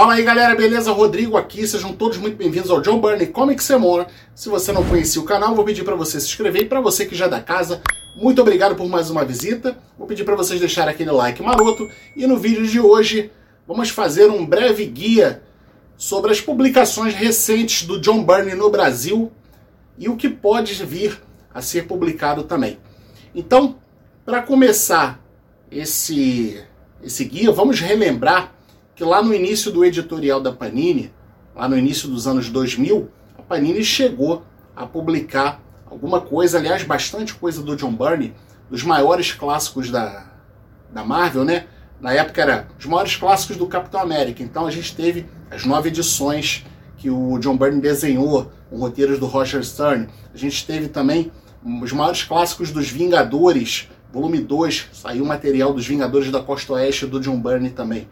Fala aí galera, beleza? Rodrigo aqui, sejam todos muito bem-vindos ao John Burney Comics Semora. Se você não conhecia o canal, vou pedir para você se inscrever e para você que já é da casa, muito obrigado por mais uma visita. Vou pedir para vocês deixarem aquele like maroto e no vídeo de hoje vamos fazer um breve guia sobre as publicações recentes do John Burney no Brasil e o que pode vir a ser publicado também. Então, para começar esse esse guia, vamos relembrar que lá no início do editorial da Panini, lá no início dos anos 2000, a Panini chegou a publicar alguma coisa, aliás, bastante coisa do John Byrne, dos maiores clássicos da, da Marvel, né? Na época era os maiores clássicos do Capitão América. Então a gente teve as nove edições que o John Byrne desenhou, com roteiros do Roger Stern. A gente teve também os maiores clássicos dos Vingadores, volume 2, saiu material dos Vingadores da Costa Oeste do John Byrne também.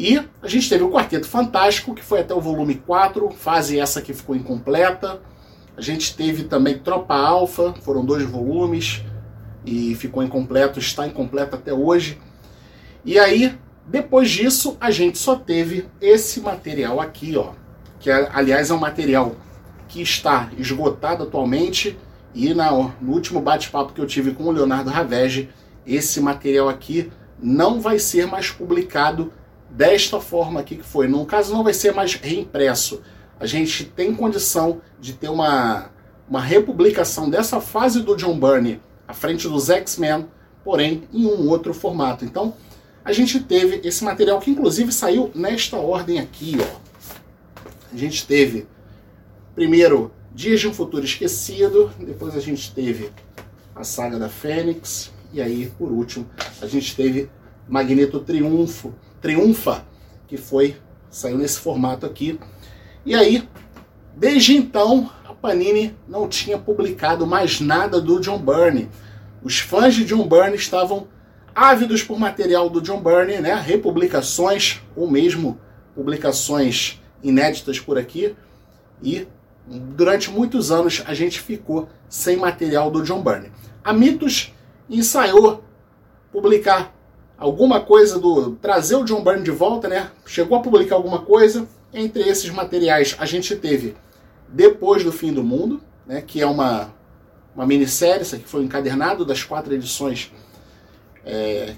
E a gente teve o Quarteto Fantástico, que foi até o volume 4, fase essa que ficou incompleta. A gente teve também Tropa Alpha, foram dois volumes, e ficou incompleto, está incompleto até hoje. E aí, depois disso, a gente só teve esse material aqui, ó, que aliás é um material que está esgotado atualmente, e na, no último bate-papo que eu tive com o Leonardo Ravege, esse material aqui não vai ser mais publicado desta forma aqui que foi. No caso, não vai ser mais reimpresso. A gente tem condição de ter uma, uma republicação dessa fase do John Byrne à frente dos X-Men, porém em um outro formato. Então, a gente teve esse material que inclusive saiu nesta ordem aqui, ó. A gente teve primeiro Dias de um Futuro Esquecido, depois a gente teve a saga da Fênix, e aí, por último, a gente teve Magneto Triunfo, Triunfa, que foi saiu nesse formato aqui. E aí, desde então, a Panini não tinha publicado mais nada do John Byrne. Os fãs de John Byrne estavam ávidos por material do John Byrne, né? Republicações ou mesmo publicações inéditas por aqui. E durante muitos anos a gente ficou sem material do John Byrne. A Mitos ensaiou publicar alguma coisa do trazer o John Byrne de volta, né? Chegou a publicar alguma coisa. Entre esses materiais a gente teve Depois do Fim do Mundo, né? Que é uma uma minissérie, isso aqui foi um encadernado das quatro edições é,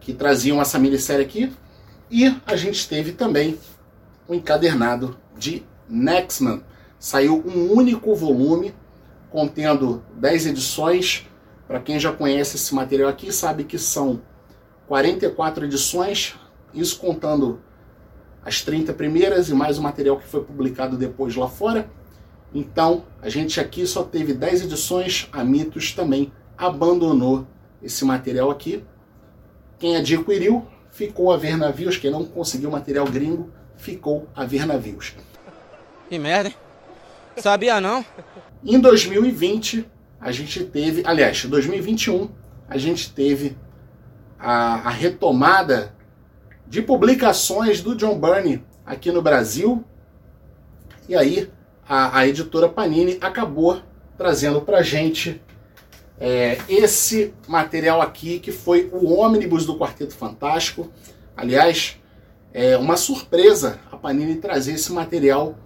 que traziam essa minissérie aqui. E a gente teve também o um encadernado de Nextman. Saiu um único volume contendo 10 edições. Para quem já conhece esse material aqui, sabe que são 44 edições, isso contando as 30 primeiras e mais o material que foi publicado depois lá fora. Então, a gente aqui só teve 10 edições, a Mitos também abandonou esse material aqui. Quem adquiriu ficou a ver navios, quem não conseguiu material gringo ficou a ver navios. Que merda, hein? Sabia não? Em 2020, a gente teve, aliás, 2021, a gente teve a, a retomada de publicações do John Byrne aqui no Brasil. E aí a, a editora Panini acabou trazendo para gente é, esse material aqui, que foi o ônibus do Quarteto Fantástico. Aliás, é uma surpresa a Panini trazer esse material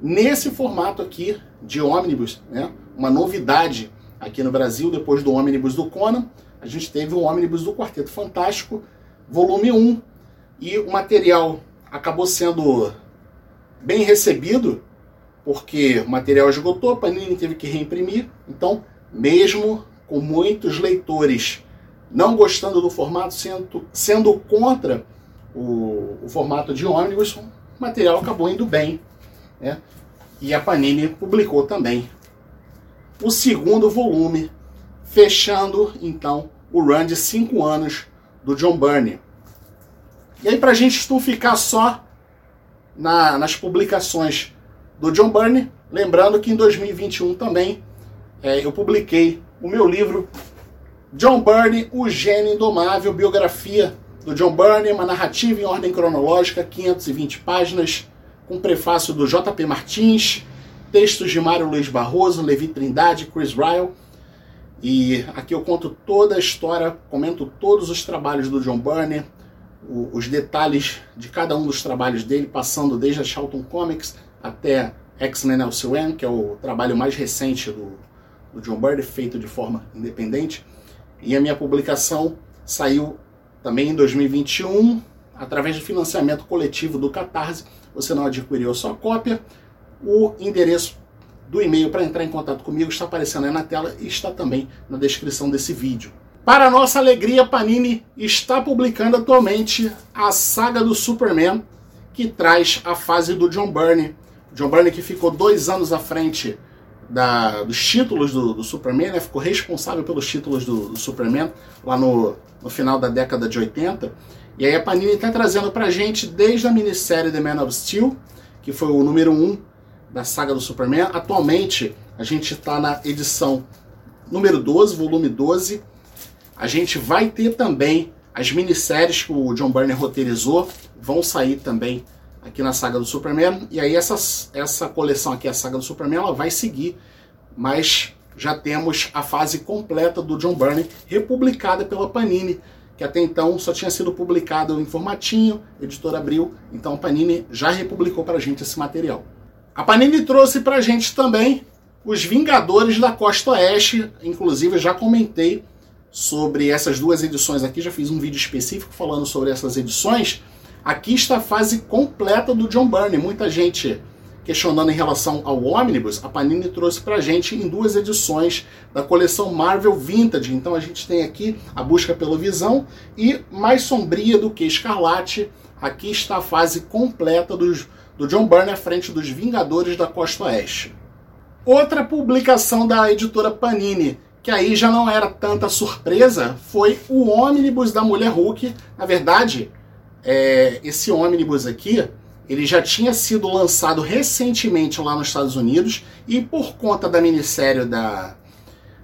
nesse formato aqui de ônibus, né? uma novidade aqui no Brasil, depois do ônibus do Conan a gente teve o ônibus do Quarteto Fantástico, volume 1, e o material acabou sendo bem recebido, porque o material esgotou, a Panini teve que reimprimir, então, mesmo com muitos leitores não gostando do formato, sendo, sendo contra o, o formato de ônibus, o material acabou indo bem. Né? E a Panini publicou também o segundo volume fechando então o run de 5 anos do John Byrne. E aí, para a gente não ficar só na, nas publicações do John Byrne, lembrando que em 2021 também é, eu publiquei o meu livro John Byrne, O Gênio Indomável, biografia do John Byrne, uma narrativa em ordem cronológica, 520 páginas, com prefácio do JP Martins, textos de Mário Luiz Barroso, Levi Trindade, Chris Ryle e aqui eu conto toda a história, comento todos os trabalhos do John Byrne, o, os detalhes de cada um dos trabalhos dele, passando desde a Charlton Comics até X-Men Elsewhere, que é o trabalho mais recente do, do John Byrne, feito de forma independente. E a minha publicação saiu também em 2021, através de financiamento coletivo do Catarse. Você não adquiriu sua cópia. O endereço do e-mail para entrar em contato comigo está aparecendo aí na tela e está também na descrição desse vídeo. Para nossa alegria, Panini está publicando atualmente a saga do Superman, que traz a fase do John Byrne. John Byrne que ficou dois anos à frente da, dos títulos do, do Superman, né? ficou responsável pelos títulos do, do Superman lá no, no, final da década de 80. E aí a Panini está trazendo para gente desde a minissérie The Man of Steel, que foi o número 1 um da saga do Superman. Atualmente a gente está na edição número 12, volume 12 a gente vai ter também as minisséries que o John Byrne roteirizou, vão sair também aqui na saga do Superman. E aí essas, essa coleção aqui, a saga do Superman, ela vai seguir, mas já temos a fase completa do John Byrne republicada pela Panini, que até então só tinha sido publicado em formatinho, editora Abril, então a Panini já republicou para a gente esse material. A Panini trouxe para a gente também os Vingadores da Costa Oeste, inclusive já comentei sobre essas duas edições aqui, já fiz um vídeo específico falando sobre essas edições. Aqui está a fase completa do John Byrne. Muita gente questionando em relação ao Omnibus, a Panini trouxe pra gente em duas edições da coleção Marvel Vintage. Então a gente tem aqui a busca pela visão e mais sombria do que Escarlate. Aqui está a fase completa dos, do John Byrne à frente dos Vingadores da Costa Oeste. Outra publicação da editora Panini que aí já não era tanta surpresa, foi o ônibus da Mulher Hulk. Na verdade, é, esse ônibus aqui, ele já tinha sido lançado recentemente lá nos Estados Unidos e por conta da minissérie da,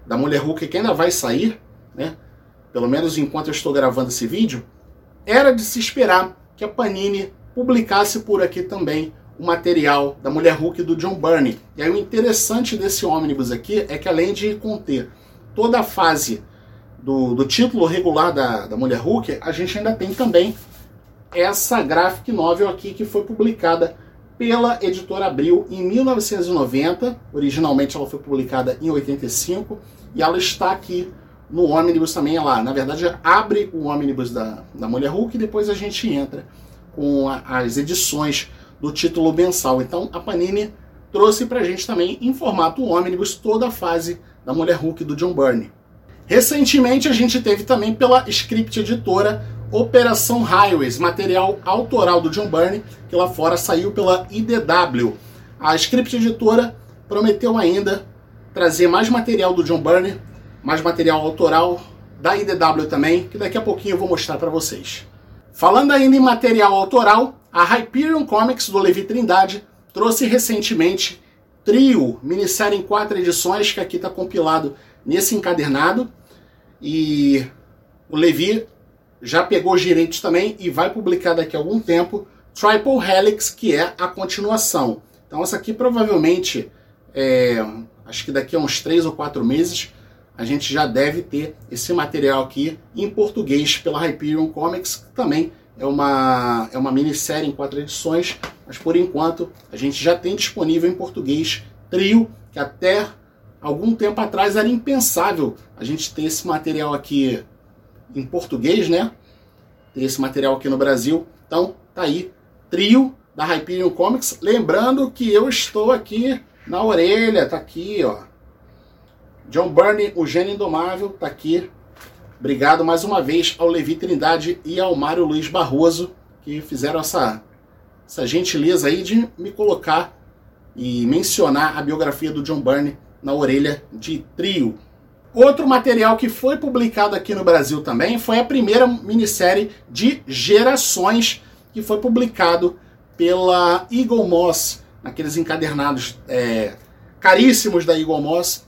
da Mulher Hulk, que ainda vai sair, né? Pelo menos enquanto eu estou gravando esse vídeo, era de se esperar que a Panini publicasse por aqui também o material da Mulher Hulk do John Byrne. E aí o interessante desse ônibus aqui é que além de conter toda a fase do, do título regular da, da Mulher Hulk, a gente ainda tem também essa graphic novel aqui que foi publicada pela editora Abril em 1990. Originalmente ela foi publicada em 85 e ela está aqui no ônibus também. Ela, na verdade, abre o ônibus da, da Mulher Hulk e depois a gente entra com a, as edições do título mensal. Então a Panini trouxe para a gente também em formato ônibus toda a fase da Mulher Hulk do John Byrne. Recentemente a gente teve também pela script editora Operação Highways, material autoral do John Byrne, que lá fora saiu pela IDW. A script editora prometeu ainda trazer mais material do John Byrne, mais material autoral da IDW também, que daqui a pouquinho eu vou mostrar para vocês. Falando ainda em material autoral, a Hyperion Comics do Levi Trindade trouxe recentemente Trio, minissérie em quatro edições, que aqui está compilado nesse encadernado. E o Levi já pegou os direitos também e vai publicar daqui a algum tempo Triple Helix, que é a continuação. Então essa aqui provavelmente, é, acho que daqui a uns três ou quatro meses, a gente já deve ter esse material aqui em português pela Hyperion Comics, que também é uma, é uma minissérie em quatro edições, mas por enquanto a gente já tem disponível em português Trio, que até algum tempo atrás era impensável a gente ter esse material aqui em português, né? Ter esse material aqui no Brasil. Então, tá aí, Trio da Hyperion Comics. Lembrando que eu estou aqui na orelha, tá aqui, ó. John Byrne, o gênio indomável, tá aqui. Obrigado mais uma vez ao Levi Trindade e ao Mário Luiz Barroso, que fizeram essa essa gentileza aí de me colocar e mencionar a biografia do John Byrne na orelha de trio. Outro material que foi publicado aqui no Brasil também foi a primeira minissérie de Gerações que foi publicado pela Eagle Moss, naqueles encadernados é, caríssimos da Eagle Moss.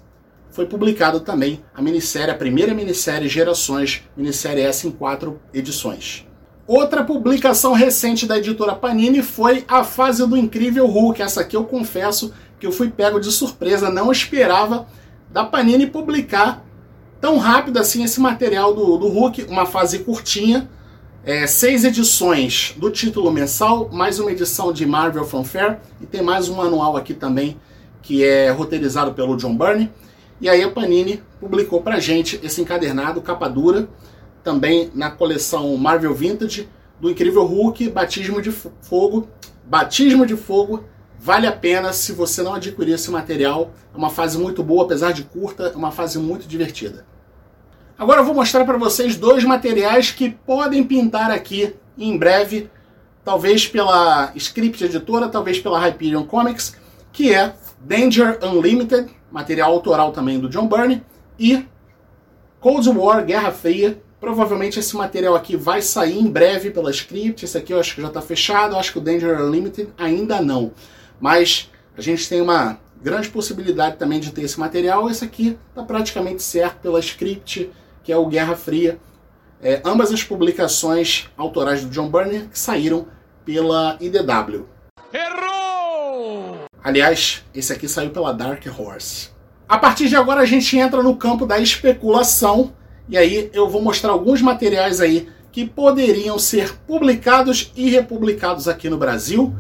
Foi publicado também a minissérie, a primeira minissérie Gerações, minissérie essa em quatro edições. Outra publicação recente da editora Panini foi A Fase do Incrível Hulk. Essa aqui eu confesso que eu fui pego de surpresa, não esperava da Panini publicar tão rápido assim esse material do, do Hulk, uma fase curtinha. é, seis edições do título mensal, mais uma edição de Marvel Fanfare e tem mais um anual aqui também que é roteirizado pelo John Byrne. E aí a Panini publicou pra gente esse encadernado, capa dura, também na coleção Marvel Vintage, do Incrível Hulk, Batismo de Fogo. Batismo de Fogo vale a pena se você não adquirir esse material. É uma fase muito boa, apesar de curta, é uma fase muito divertida. Agora eu vou mostrar para vocês dois materiais que podem pintar aqui em breve, talvez pela Script Editora, talvez pela Hyperion Comics, que é Danger Unlimited, material autoral também do John Byrne, e Cold War, Guerra Fria. Provavelmente esse material aqui vai sair em breve pela Script, esse aqui eu acho que já está fechado, eu acho que o Danger Unlimited ainda não. Mas a gente tem uma grande possibilidade também de ter esse material, esse aqui está praticamente certo pela Script, que é o Guerra Fria. É, ambas as publicações autorais do John Byrne que saíram pela IDW. Errou! Aliás, esse aqui saiu pela Dark Horse. A partir de agora a gente entra no campo da especulação e aí eu vou mostrar alguns materiais aí que poderiam ser publicados e republicados aqui no Brasil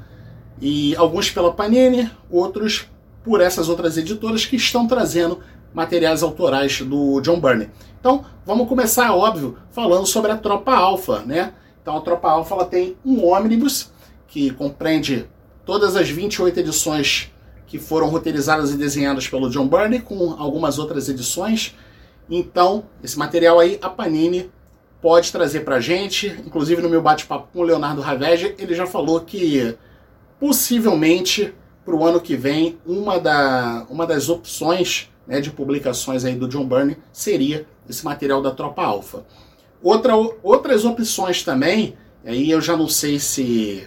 e alguns pela Panini, outros por essas outras editoras que estão trazendo materiais autorais do John Byrne. Então, vamos começar, óbvio, falando sobre a Tropa Alpha, né? Então, a Tropa Alpha ela tem um ônibus que compreende todas as 28 edições que foram roteirizadas e desenhadas pelo John Byrne, com algumas outras edições. Então, esse material aí, a Panini pode trazer pra gente. Inclusive, no meu bate-papo com o Leonardo Ravege, ele já falou que possivelmente para o ano que vem, uma, da, uma das opções né, de publicações aí do John Byrne seria esse material da Tropa Alpha. Outra, outras opções também, aí eu já não sei se,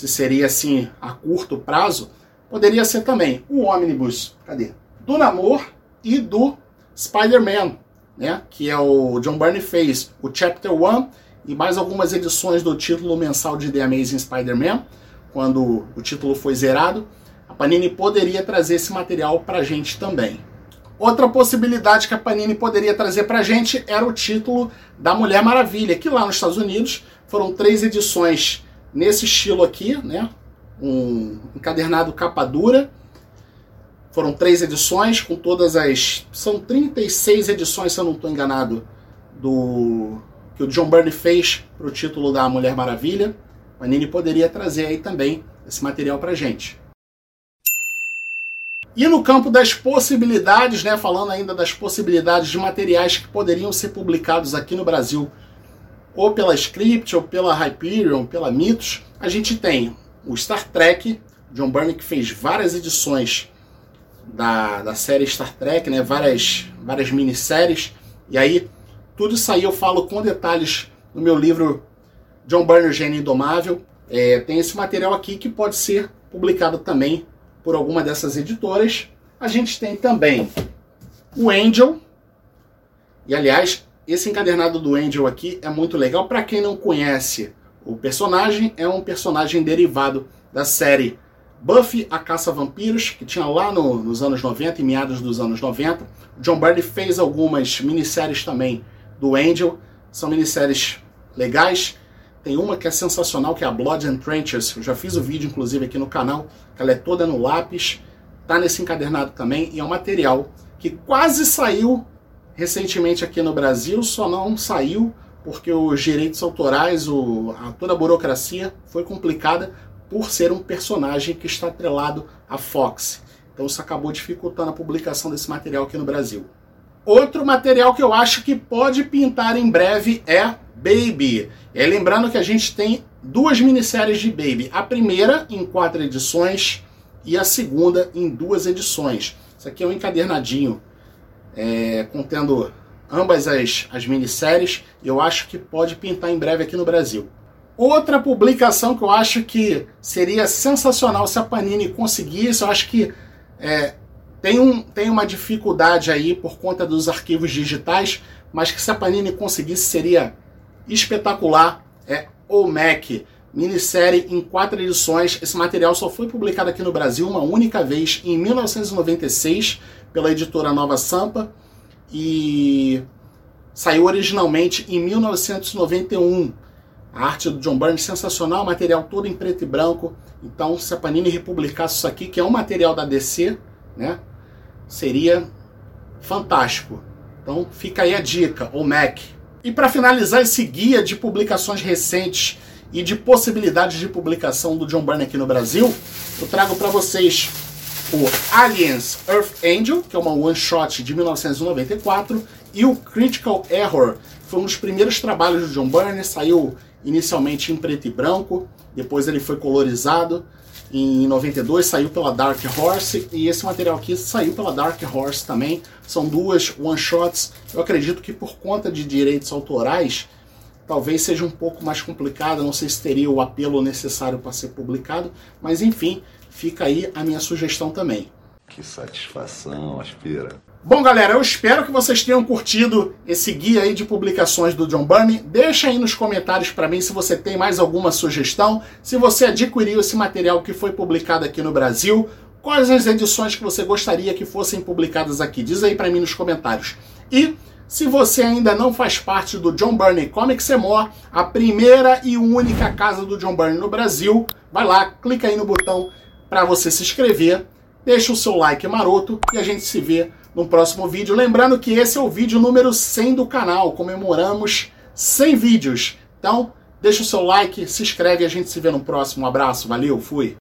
se seria assim a curto prazo, poderia ser também o ônibus, cadê? Do Namor e do Spider-Man, né? Que é o John Byrne fez o Chapter 1 e mais algumas edições do título mensal de The Amazing Spider-Man, quando o título foi zerado. A Panini poderia trazer esse material para a gente também. Outra possibilidade que a Panini poderia trazer para a gente era o título da Mulher Maravilha, que lá nos Estados Unidos foram três edições nesse estilo aqui, né? Um encadernado capa dura. Foram três edições com todas as. São 36 edições, se eu não estou enganado, do que o John Byrne fez para o título da Mulher Maravilha. A Panini poderia trazer aí também esse material para gente. E no campo das possibilidades, né, falando ainda das possibilidades de materiais que poderiam ser publicados aqui no Brasil, ou pela Script, ou pela Hyperion, pela Mitos, a gente tem o Star Trek, John Byrne que fez várias edições da, da série Star Trek, né, várias, várias minisséries, e aí tudo isso aí eu falo com detalhes no meu livro John Byrne, Gênio Indomável. É, tem esse material aqui que pode ser publicado também por alguma dessas editoras. A gente tem também o Angel. E aliás, esse encadernado do Angel aqui é muito legal. Para quem não conhece o personagem, é um personagem derivado da série Buffy, a Caça a Vampiros, que tinha lá no, nos anos 90 e meados dos anos 90. John Byrne fez algumas minisséries também do Angel. São minisséries legais. Tem uma que é sensacional, que é a Blood and Trenches. Eu já fiz o vídeo, inclusive, aqui no canal. Ela é toda no lápis. Tá nesse encadernado também. E é um material que quase saiu recentemente aqui no Brasil, só não saiu porque os direitos autorais, o, a, toda a burocracia foi complicada por ser um personagem que está atrelado à Fox. Então isso acabou dificultando a publicação desse material aqui no Brasil. Outro material que eu acho que pode pintar em breve é Baby. É, lembrando que a gente tem duas minisséries de Baby. A primeira em quatro edições e a segunda em duas edições. Isso aqui é um encadernadinho é, contendo ambas as, as minisséries. Eu acho que pode pintar em breve aqui no Brasil. Outra publicação que eu acho que seria sensacional se a Panini conseguisse, eu acho que é, tem, um, tem uma dificuldade aí por conta dos arquivos digitais, mas que se a Panini conseguisse seria espetacular é O Mac, minissérie em quatro edições. Esse material só foi publicado aqui no Brasil uma única vez em 1996 pela editora Nova Sampa e saiu originalmente em 1991 A arte do John Byrne sensacional, material todo em preto e branco. Então, se a Panini republicasse isso aqui, que é um material da DC, né, seria fantástico. Então, fica aí a dica, o Mac. E para finalizar esse guia de publicações recentes e de possibilidades de publicação do John Byrne aqui no Brasil, eu trago para vocês o Aliens Earth Angel, que é uma one shot de 1994, e o Critical Error, foi um dos primeiros trabalhos do John Byrne, saiu inicialmente em preto e branco, depois ele foi colorizado. Em 92 saiu pela Dark Horse e esse material aqui saiu pela Dark Horse também. São duas one shots. Eu acredito que por conta de direitos autorais, talvez seja um pouco mais complicado. Não sei se teria o apelo necessário para ser publicado, mas enfim, fica aí a minha sugestão também. Que satisfação, aspira. Bom, galera, eu espero que vocês tenham curtido esse guia aí de publicações do John Byrne. Deixa aí nos comentários para mim se você tem mais alguma sugestão, se você adquiriu esse material que foi publicado aqui no Brasil, quais as edições que você gostaria que fossem publicadas aqui. Diz aí para mim nos comentários. E se você ainda não faz parte do John Byrne Comics More, a primeira e única casa do John Byrne no Brasil, vai lá, clica aí no botão para você se inscrever, deixa o seu like maroto e a gente se vê no próximo vídeo. Lembrando que esse é o vídeo número 100 do canal, comemoramos 100 vídeos. Então, deixa o seu like, se inscreve e a gente se vê no próximo. Um abraço, valeu, fui!